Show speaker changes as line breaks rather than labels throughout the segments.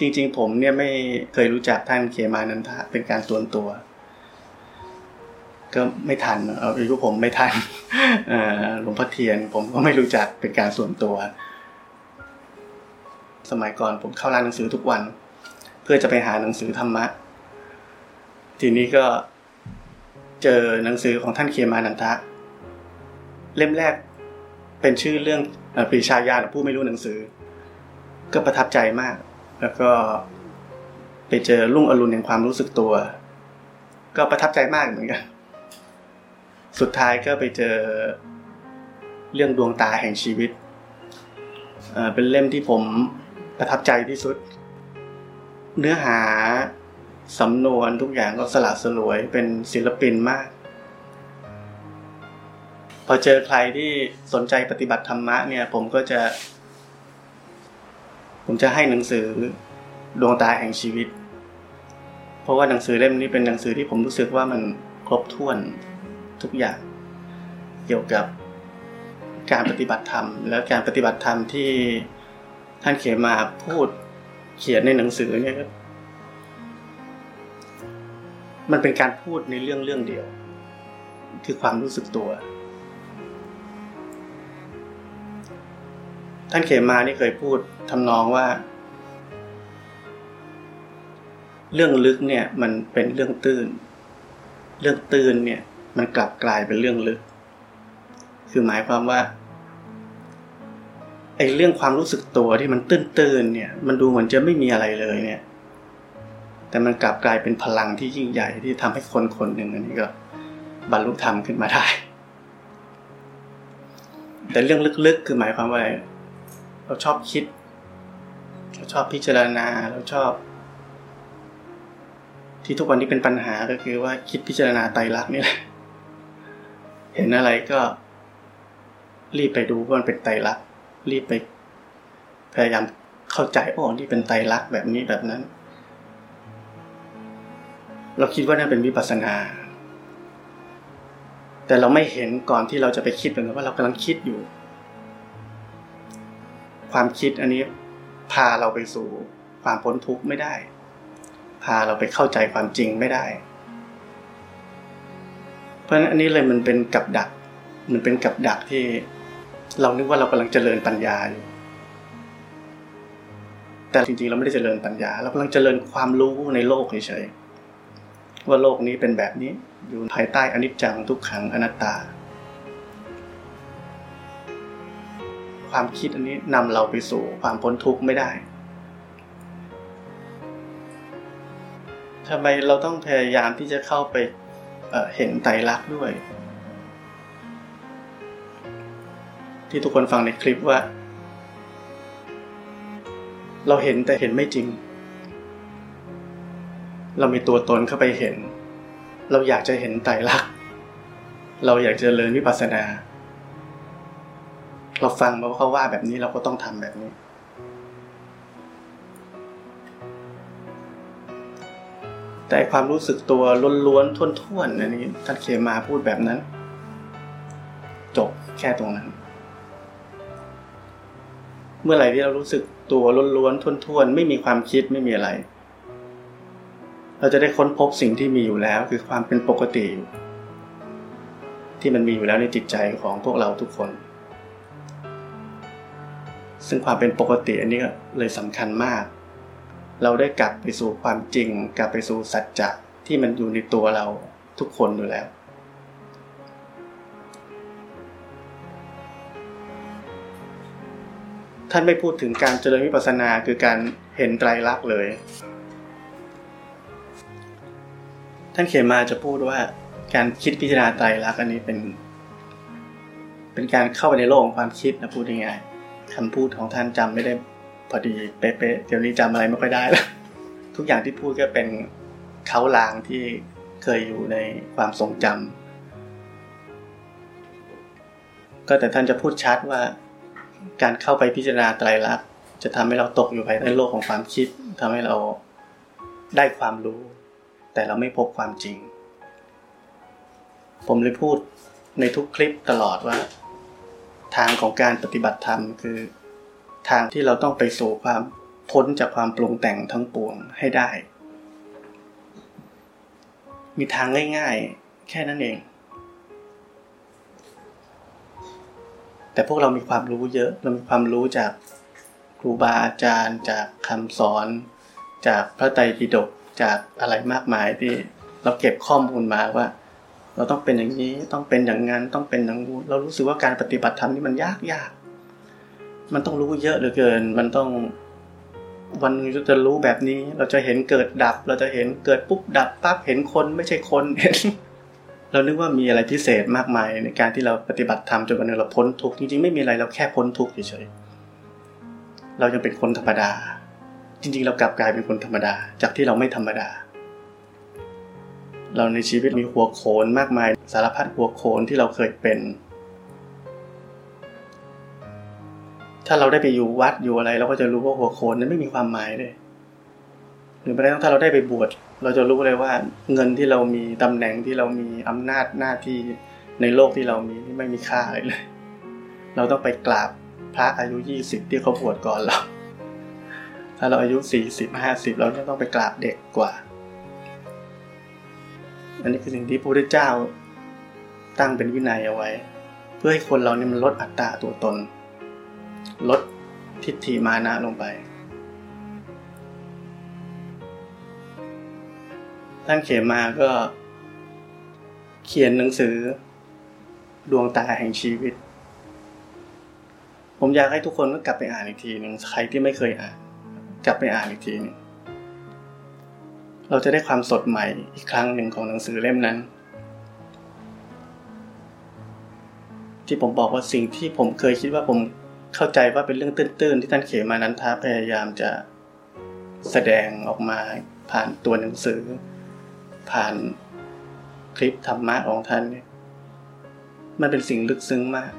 จริง ๆ ผมเนี่ยไม่เคยรู้จักท่านเคมานันทะเป็นการส่วนตัว ก็ไม่ทันเอาอายุผมไม่ทันหลวงพ่อเทียน ผมก็ไม่รู้จักเป็นการส่วนตัว สมัยก่อนผมเข้าร้านหนังสือทุกวัน เพื่อจะไปหาหนังสือธรรมะ ทีนี้ก็เจอหนังสือของท่านเคมานันทะ เล่มแรกเป็นชื่อเรื่องปรีชาญาณผู้ไม่รู้หนังสือ ก็ประทับใจมาก แล้วก็ไปเจอรุ่งอรุณแห่งความรู้สึกตัว ก็ประทับใจมากเหมือนกัน สุดท้ายก็ไปเจอเรื่องดวงตาแห่งชีวิต เป็นเล่มที่ผมประทับใจที่สุด เนื้อหาสำนวนทุกอย่างก็สละสลวยเป็นศิลปินมาก พอเจอใครที่สนใจปฏิบัติธรรมะเนี่ย ผมก็จะ ผมจะให้หนังสือดวงตาแห่งชีวิต เพราะว่าหนังสือเล่มนี้เป็นหนังสือที่ผมรู้สึกว่ามันครบถ้วนทุกอย่าง เกี่ยวกับการปฏิบัติธรรม และการปฏิบัติธรรมที่ท่านเขียนมาพูดเขียนในหนังสือเนี่ยมันเป็นการพูดในเรื่องเรื่องเดียว คือความรู้สึกตัว ท่านเขมานี่เคยพูดทำนองว่า เรื่องลึกเนี่ย มันเป็นเรื่องตื้น เรื่องตื้นเนี่ย มันกลับกลายเป็นเรื่องลึก คือหมายความว่าไอ้เรื่องความรู้สึกตัวที่มันตื้นๆเนี่ย มันดูเหมือนจะไม่มีอะไรเลยเนี่ย แต่มันกลับกลายเป็นพลังที่ยิ่งใหญ่ที่ทำให้คนคนหนึ่งอันนี้ก็ บรรลุธรรมขึ้นมาได้ แต่เรื่องลึกๆ คือหมายความว่า เราชอบคิด เราชอบพิจารณา เราชอบ ที่ทุกวันนี้เป็นปัญหาก็คือว่าคิดพิจารณาไตรลักษณ์นี่แหละ เห็นอะไรก็ รีบไปดูว่ามันเป็นไตรลักษณ์รีบไป พยายามเข้าใจโอ้นี่เป็นไตรลักษณ์แบบนี้แบบนั้น เราคิดว่านั่นเป็นวิปัสนาแต่เราไม่เห็นก่อนที่เราจะไปคิดเลยว่าเรากำลังคิดอยู่ ความคิดอันนี้พาเราไปสู่ความพ้นทุกข์ไม่ได้ พาเราไปเข้าใจความจริงไม่ได้ เพราะฉะนั้นอันนี้เลยมันเป็นกับดัก มันเป็นกับดักที่เรานึกว่าเรากำลังเจริญปัญญาอยู่แต่จริงๆเราไม่ได้เจริญปัญญา เรากำลังเจริญความรู้ในโลกเฉยๆว่าโลกนี้เป็นแบบนี้อยู่ภายใต้อนิจจังทุกขังอนัตตา ความคิดอันนี้นำเราไปสู่ความพ้นทุกข์ไม่ได้ทำไมเราต้องพยายามที่จะเข้าไปเเห็นไตรลักษณ์ด้วย ที่ทุกคนฟังในคลิปว่า เราเห็นแต่เห็นไม่จริง เรามีตัวตนเข้าไปเห็น เราอยากจะเห็นไตรลักษณ์เราอยากจะเรียนวิปัสสนา เราฟังมาว่าเขาว่าแบบนี้เราก็ต้องทำแบบนี้ แต่ความรู้สึกตัวล้วนๆท่วนๆอันนี้ท่านเคมาพูดแบบนั้น จบแค่ตรงนั้น เมื่อไหร่ที่เรารู้สึกตัวล้วนๆท่วนๆไม่มีความคิดไม่มีอะไร เราจะได้ค้นพบสิ่งที่มีอยู่แล้ว คือความเป็นปกติ ที่มันมีอยู่แล้วในจิตใจของพวกเราทุกคน ซึ่งความเป็นปกติอันนี้เลยสำคัญมาก เราได้กลับไปสู่ความจริง กลับไปสู่สัจจะที่มันอยู่ในตัวเราทุกคนอยู่แล้ว ท่านไม่พูดถึงการเจริญวิปัสสนาคือการเห็นไตรลักษณ์เลย ท่านเขียนมาจะพูดว่าการคิดพิจารณาไตรลักษณ์อันนี้เป็น เป็นการเข้าไปในโลกของความคิดนะพูดง่าย คำพูดของท่านจำไม่ได้พอดีเป๊ะๆเดี๋ยวนี้จำอะไรไม่ค่อยได้แล้วทุกอย่างที่พูดก็เป็นเขาลางที่เคยอยู่ในความทรงจำก็แต่ท่านจะพูดชัดว่า การเข้าไปพิจารณาไตรลักษณ์จะทำให้เราตกอยู่ภายในโลกของความคิดทำให้เราได้ความรู้ แต่เราไม่พบความจริง ผมเลยพูดในทุกคลิปตลอดว่า ทางของการปฏิบัติธรรมคือ ทางที่เราต้องไปสู่ความพ้นจากความปรุงแต่งทั้งปวงให้ได้ มีทางง่ายๆ แค่นั้นเอง แต่พวกเรามีความรู้เยอะ เรามีความรู้จากครูบาอาจารย์ จากคำสอน จากพระไตรปิฎกจากอะไรมากมายที่เราเก็บข้อมูลมาว่า เราต้องเป็นอย่างนี้ต้องเป็นอย่างนั้นต้องเป็นอย่างนู้นเรารู้สึกว่าการปฏิบัติธรรมนี่มันยากยากมันต้องรู้เยอะเหลือเกิน มันต้องวันจะรู้แบบนี้ เราจะเห็นเกิดดับ เราจะเห็นเกิดปุ๊บดับปั๊บเห็นคนไม่ใช่คนเห็นเรานึกว่ามีอะไรพิเศษมากมายในการที่เราปฏิบัติธรรมจนวันนึงเราพ้นทุกข์จริงๆไม่มีอะไรเราแค่พ้นทุกข์เฉยๆเรายังเป็นคนธรรมดา จริง ๆ เรากลับกลายเป็นคนธรรมดา จากที่เราไม่ธรรมดา เราในชีวิตมีหัวโขนมากมายสารพัดหัวโขนที่เราเคยเป็น ถ้าเราได้ไปอยู่วัดอยู่อะไร เราก็จะรู้ว่าหัวโขนนั้นไม่มีความหมายเลยหรือแม้กระทั่งถ้าเราได้ไปบวชเราจะรู้เลยว่าเงินที่เรามีตำแหน่งที่เรามีอำนาจหน้าที่ในโลกที่เรามีไม่มีค่าเลย เราต้องไปกราบพระอายุยี่สิบที่เขาบวชก่อนเรา ถ้าเราอายุสี่สิบห้าสิบเราต้องไปกราบเด็กกว่า อันนี้คือสิ่งที่พระพุทธเจ้า ตั้งเป็นวินัยเอาไว้ เพื่อให้คนเราเนี่ยมันลดอัตตาตัวตน ลดทิฏฐิมานะลงไป ท่านเขียนมาก็ เขียนหนังสือ ดวงตาแห่งชีวิต ผมอยากให้ทุกคนก็กลับไปอ่านอีกทีหนึ่งใครที่ไม่เคยอ่าน กลับไปอ่านอีกทีนึง เราจะได้ความสดใหม่อีกครั้งหนึ่งของหนังสือเล่มนั้น ที่ผมบอกว่าสิ่งที่ผมเคยคิดว่าผมเข้าใจว่าเป็นเรื่องตื้นๆ ที่ท่านเขียนมานั้นท้าพยายามจะแสดงออกมาผ่านตัวหนังสือ ผ่านคลิปธรรมะของท่านเนี่ยมันเป็นสิ่งลึกซึ้งมาก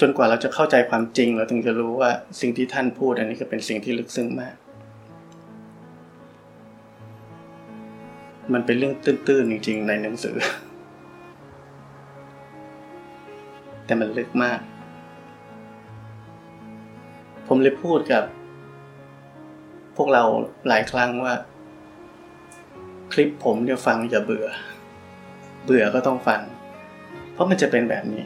จนกว่าเราจะเข้าใจความจริง เราถึงจะรู้ว่าสิ่งที่ท่านพูดอันนี้ก็เป็นสิ่งที่ลึกซึ้งมาก มันเป็นเรื่องตื้นๆจริง ๆ ในหนังสือ แต่มันลึกมาก ผมเลยพูดกับ พวกเราหลายครั้งว่า คลิปผมเนี่ยฟังอย่าเบื่อ เบื่อก็ต้องฟัง เพราะมันจะเป็นแบบนี้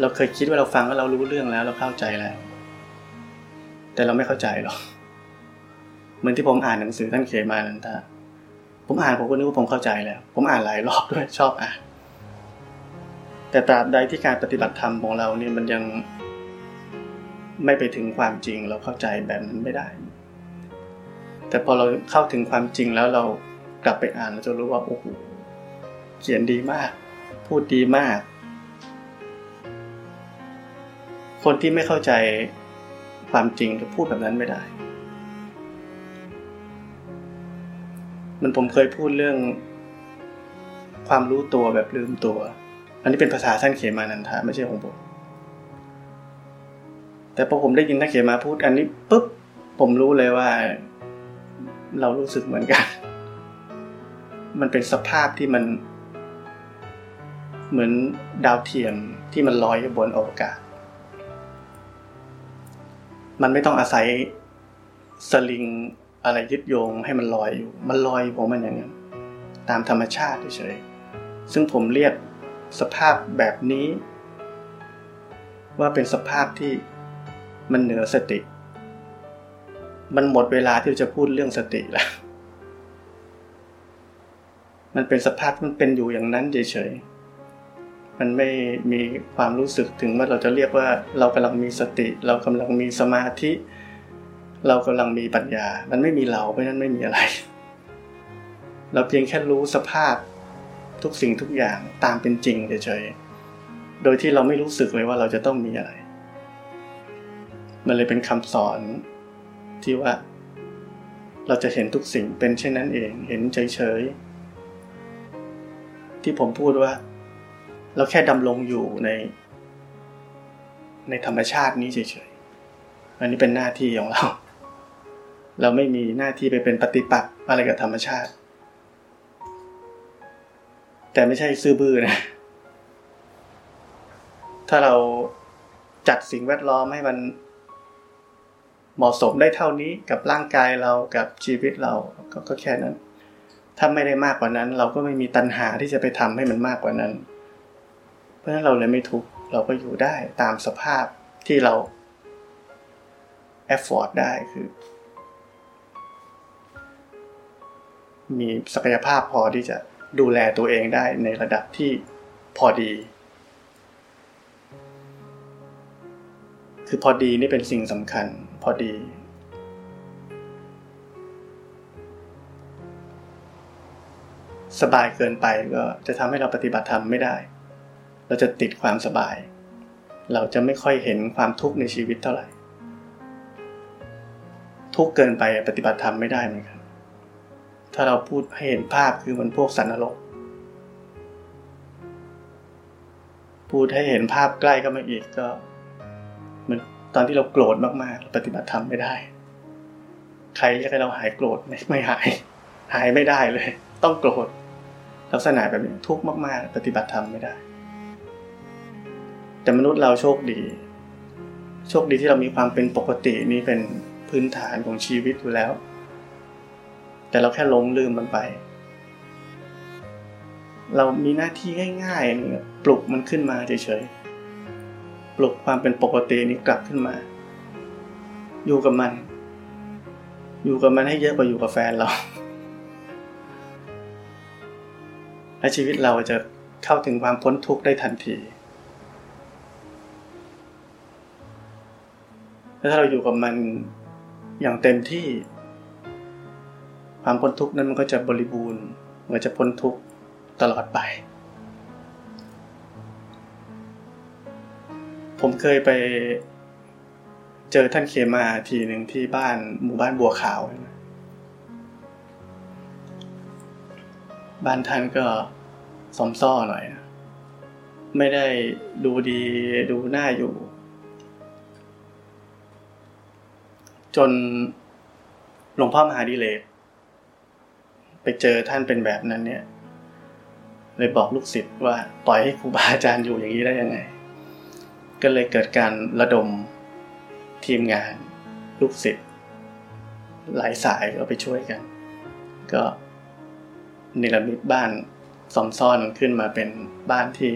เราเคยคิดว่าเราฟังแล้วเรารู้เรื่องแล้ว เราเข้าใจแล้ว แต่เราไม่เข้าใจหรอกเหมือนที่ผมอ่านหนังสือท่านเขมานันทาผมอ่านผมก็นึกว่าผมเข้าใจแล้ว ผมอ่านหลายรอบด้วยชอบอ่านแต่ตราบใดที่การปฏิบัติธรรมของเราเนี่ยมันยังไม่ไปถึงความจริงเราเข้าใจแบบนั้นไม่ได้ แต่พอเราเข้าถึงความจริงแล้วเรากลับไปอ่านเราจะรู้ว่าโอ้โหเขียนดีมาก พูดดีมาก คนที่ไม่เข้าใจความจริงจะพูดแบบนั้นไม่ได้ มันผมเคยพูดเรื่อง ความรู้ตัวแบบลืมตัว อันนี้เป็นภาษาท่านเขมานันทาไม่ใช่ของผม แต่พอผมได้ยินท่านเขมาพูด อันนี้ปุ๊บผมรู้เลยว่า เรารู้สึกเหมือนกัน มันเป็นสภาพที่มัน เหมือนดาวเทียมที่มันลอยอยู่บนอวกาศ มันไม่ต้องอาศัยสลิงอะไรยึดโยงให้มันลอยอยู่ มันลอยผมมันอย่างนั้นตามธรรมชาติเฉยๆซึ่งผมเรียกสภาพแบบนี้ ว่าเป็นสภาพที่มันเหนือสติ มันหมดเวลาที่จะพูดเรื่องสติแล้ว มันเป็นสภาพมันเป็นอยู่อย่างนั้นเฉยๆ มันไม่มีความรู้สึกถึงว่าเราจะเรียกว่าเรากำลังมีสติ เรากำลังมีสมาธิ เรากำลังมีปัญญา มันไม่มีเราเพราะนั้นไม่มีอะไร เราเพียงแค่รู้สภาพทุกสิ่งทุกอย่างตามเป็นจริงเฉยๆ โดยที่เราไม่รู้สึกเลยว่าเราจะต้องมีอะไร มันเลยเป็นคำสอนที่ว่า เราจะเห็นทุกสิ่งเป็นเช่นนั้นเอง เห็นเฉยๆ ที่ผมพูดว่า เราแค่ดำรงอยู่ใน ในธรรมชาตินี้เฉยๆ อันนี้เป็นหน้าที่ของเรา เราไม่มีหน้าที่ไปเป็นปฏิปักษ์อะไรกับธรรมชาติ แต่ไม่ใช่ซื่อบื้อนะ ถ้าเราจัดสิ่งแวดล้อมให้มันเหมาะสมได้เท่านี้กับร่างกายเรากับชีวิตเรากก็แค่นั้น ถ้าไม่ได้มากกว่านั้น เราก็ไม่มีตัณหาที่จะไปทำให้มันมากกว่านั้น เพราะฉะนั้นเราเลยไม่ทุกข์เราก็อยู่ได้ตามสภาพที่เรา afford ได้คือ มีศักยภาพพอที่จะดูแลตัวเองได้ในระดับที่พอดี คือพอดีนี่เป็นสิ่งสำคัญพอดี สบายเกินไปก็จะทำให้เราปฏิบัติธรรมไม่ได้ เราจะติดความสบาย เราจะไม่ค่อยเห็นความทุกข์ในชีวิตเท่าไหร่ ทุกเกินไปปฏิบัติธรรมไม่ได้เหมือนกันถ้าเราพูดให้เห็นภาพคือมันพวกสันนรกพูดให้เห็นภาพใกล้ก็มาอีกก็เหมือนตอนที่เราโกรธมากๆ ปฏิบัติธรรมไม่ได้ ใครอยากให้เราหายโกรธไม่ไม่หาย หายไม่ได้เลย ต้องโกรธลักษณะแบบนี้ทุกข์มากๆ ปฏิบัติธรรมไม่ได้ แต่มนุษย์เราโชคดี โชคดีที่เรามีความเป็นปกตินี่เป็นพื้นฐานของชีวิตอยู่แล้ว แต่เราแค่ลงลืมมันไป เรามีหน้าที่ง่ายๆปลุกมันขึ้นมาเฉยๆปลุกความเป็นปกตินี้กลับขึ้นมา อยู่กับมัน อยู่กับมันให้เยอะกว่าอยู่กับแฟนเราและชีวิตเราจะเข้าถึงความพ้นทุกข์ได้ทันที ถ้าเราอยู่กับมันอย่างเต็มที่ ความพ้นทุกข์นั้นมันก็จะบริบูรณ์มันจะพ้นทุกข์ตลอดไป ผมเคยไปเจอท่านเคมาทีหนึ่งที่บ้านหมู่บ้านบัวขาว บ้านท่านก็สมซ่อหน่อย ไม่ได้ดูดีดูหน้าอยู่ จนหลวงพ่อมหาดิเลกไปเจอท่านเป็นแบบนั้นเนี่ย เลยบอกลูกศิษย์ว่าปล่อยให้ครูบาอาจารย์อยู่อย่างนี้ได้ยังไง ก็เลยเกิดการระดมทีมงานลูกศิษย์หลายสายก็ไปช่วยกัน ก็นิรมิตบ้านสอมซ่อนขึ้นมาเป็นบ้านที่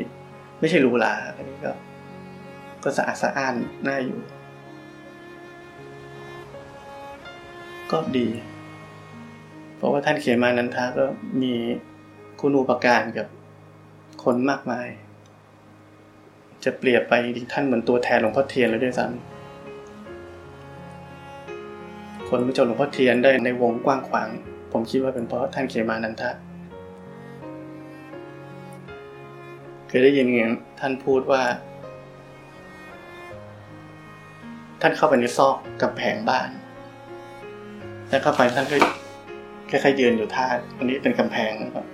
ไม่ใช่รูหราอันนี้ก็ ก็สะอาดสะอ้านน่าอยู่ ก็ดี เพราะว่าท่านเขียนมานันทาก็มีคุณูปการกับคนมากมาย จะเปรียบไปท่านเหมือนตัวแทนหลวงพ่อเทียนเลยด้วยซ้ำคนรู้จักหลวงพ่อเทียนได้ในวงกว้างขวาง ผมคิดว่าเป็นเพราะท่านเขียนมานันทะเคยได้ยินอย่างท่านพูดว่า ท่านเข้าไปในซอกกับแผงบ้าน แล้วเข้าไปท่านก็ค่ๆยืนอยู่ท่าอันนี้เป็นกำแพงนะครับ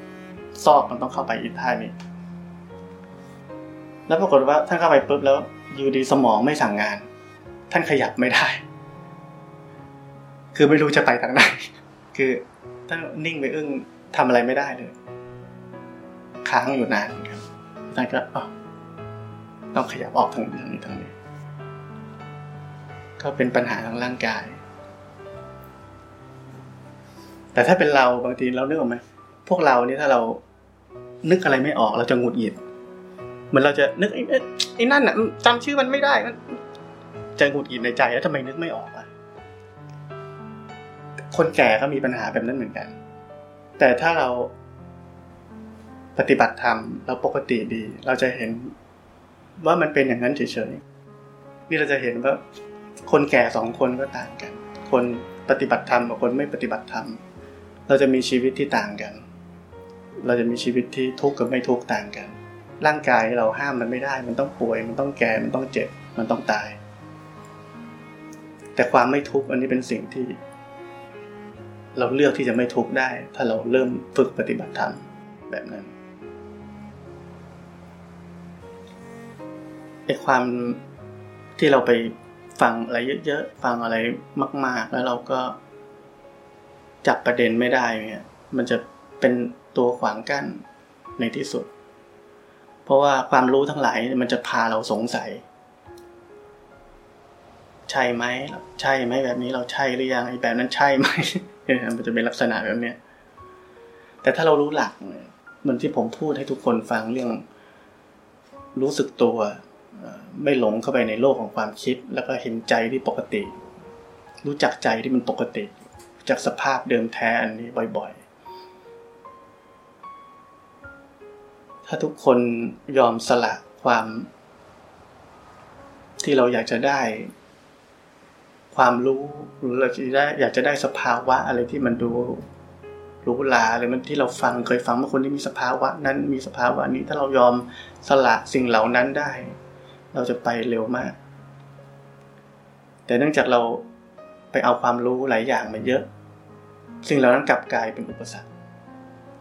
ซอกมันต้องเข้าไปอีกท่านี้แล้วปรากฏว่าท่านเข้าไปปุ๊บแล้วอยู่ดีสมองไม่สั่งงาน ท่านขยับไม่ได้ คือไม่รู้จะไปทางไหนคือท่านนิ่งไปอึ้งทำอะไรไม่ได้เลยค้างอยู่นานครับท่านก็ต้องขยับออกทางนี้ทางนี้ก็เป็นปัญหาทางร่างกาย แต่ถ้าเป็นเราบางทีเราเนึกออกไหมพวกเราเนี่ยถ้าเรานึกอะไรไม่ออกเราจะหงุดหงิดเหมือนเราจะนึกไอ้ไอ้นั่นอะจำชื่อมันไม่ได้จะหงุดหงิดในใจแล้วทำไมนึกไม่ออกอะคนแก่ก็มีปัญหาแบบนั้นเหมือนกัน แต่ถ้าเราปฏิบัติธรรมเราปกติดี เราจะเห็นว่ามันเป็นอย่างนั้นเฉยๆนี่เราจะเห็นว่า คนแก่สองคนก็ต่างกัน คนปฏิบัติธรรมกับคนไม่ปฏิบัติธรรม เราจะมีชีวิตที่ต่างกัน เราจะมีชีวิตที่ทุกข์กับไม่ทุกข์ต่างกัน ร่างกายเราห้ามมันไม่ได้ มันต้องป่วย มันต้องแก่ มันต้องเจ็บ มันต้องตาย แต่ความไม่ทุกข์อันนี้เป็นสิ่งที่ เราเลือกที่จะไม่ทุกข์ได้ ถ้าเราเริ่มฝึกปฏิบัติธรรมแบบนั้นไอ้ความที่เราไปฟังอะไรเยอะๆ ฟังอะไรมาก ๆ แล้วเราก็ จับประเด็นไม่ได้เนี่ยมันจะเป็นตัวขวางกั้นในที่สุด เพราะว่าความรู้ทั้งหลายมันจะพาเราสงสัย ใช่ไหมใช่ไหมแบบนี้เราใช่หรือยังไอ้แบบนั้นใช่ไหมมันจะเป็นลักษณะแบบเนี้ยแต่ถ้าเรารู้หลักเหมือนที่ผมพูดให้ทุกคนฟังเรื่อง รู้สึกตัว ไม่หลงเข้าไปในโลกของความคิด แล้วก็เห็นใจที่ปกติ รู้จักใจที่มันปกติ จากสภาพเดิมแท้อันนี้บ่อยๆ ถ้าทุกคนยอมสละความ ที่เราอยากจะได้ ความรู้หรือเราจะได้อยากจะได้สภาวะอะไรที่มันดูรู้ลาหรือมันที่เราฟังเคยฟังเมื่อคนที่มีสภาวะ นั้นมีสภาวะนี้ถ้าเรายอมสละสิ่งเหล่านั้นได้ เราจะไปเร็วมาก แต่เนื่องจากเราไปเอาความรู้หลายอย่างมาเยอะ สิ่งเหล่านั้นกลับกลายเป็นอุปสรรค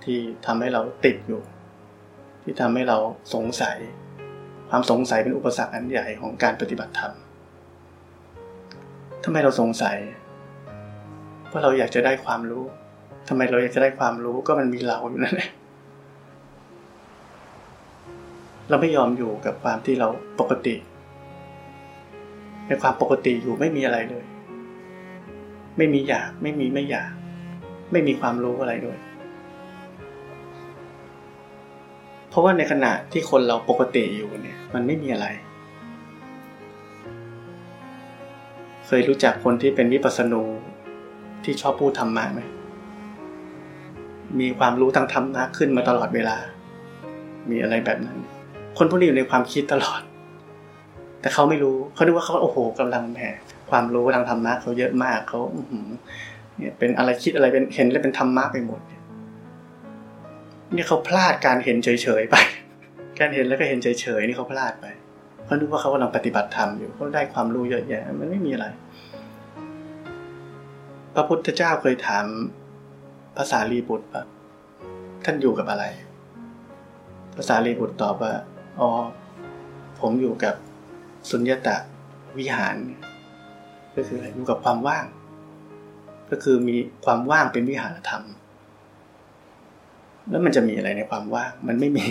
ที่ทำให้เราติดอยู่ ที่ทำให้เราสงสัย ความสงสัยเป็นอุปสรรคอันใหญ่ของการปฏิบัติธรรมทำไมเราสงสัย เพราะเราอยากจะได้ความรู้ทำไมเราอยากจะได้ความรู้ก็มันมีเราอยู่นั่นแหละเราไม่ยอมอยู่กับความที่เราปกติ ในความปกติอยู่ไม่มีอะไรเลย ไม่มีอยากไม่มีไม่อยาก ไม่มีความรู้อะไรด้วย เพราะว่าในขณะที่คนเราปกติอยู่เนี่ย มันไม่มีอะไร เคยรู้จักคนที่เป็นวิปัสสนูที่ชอบพูดธรรมะไหมมีความรู้ทางธรรมะขึ้นมาตลอดเวลา มีอะไรแบบนั้น คนพวกนี้อยู่ในความคิดตลอด แต่เขาไม่รู้เขาคิดว่าเขาโอ้โหกำลังแผ่ความรู้ทางธรรมะเขาเยอะมากเขา เนี่ยเป็นอะไรคิดอะไรเป็นเห็นแล้วเป็นธรรมะไปหมดเนี่ยเขาพลาดการเห็นเฉยๆไป การเห็นแล้วก็เห็นเฉยๆนี่เขาพลาดไปเขาคิดว่าเขากำลังปฏิบัติธรรมอยู่เขาได้ความรู้เยอะแยะมันไม่มีอะไร พระพุทธเจ้าเคยถามภาษาลีบุตรว่าท่านอยู่กับอะไร ภาษาลีบุตรตอบว่าอ๋อผมอยู่กับสุญญตะวิหาร ก็คืออะไรอยู่กับความว่าง ก็คือมีความว่างเป็นวิหารธรรม แล้วมันจะมีอะไรในความว่าง มันไม่มี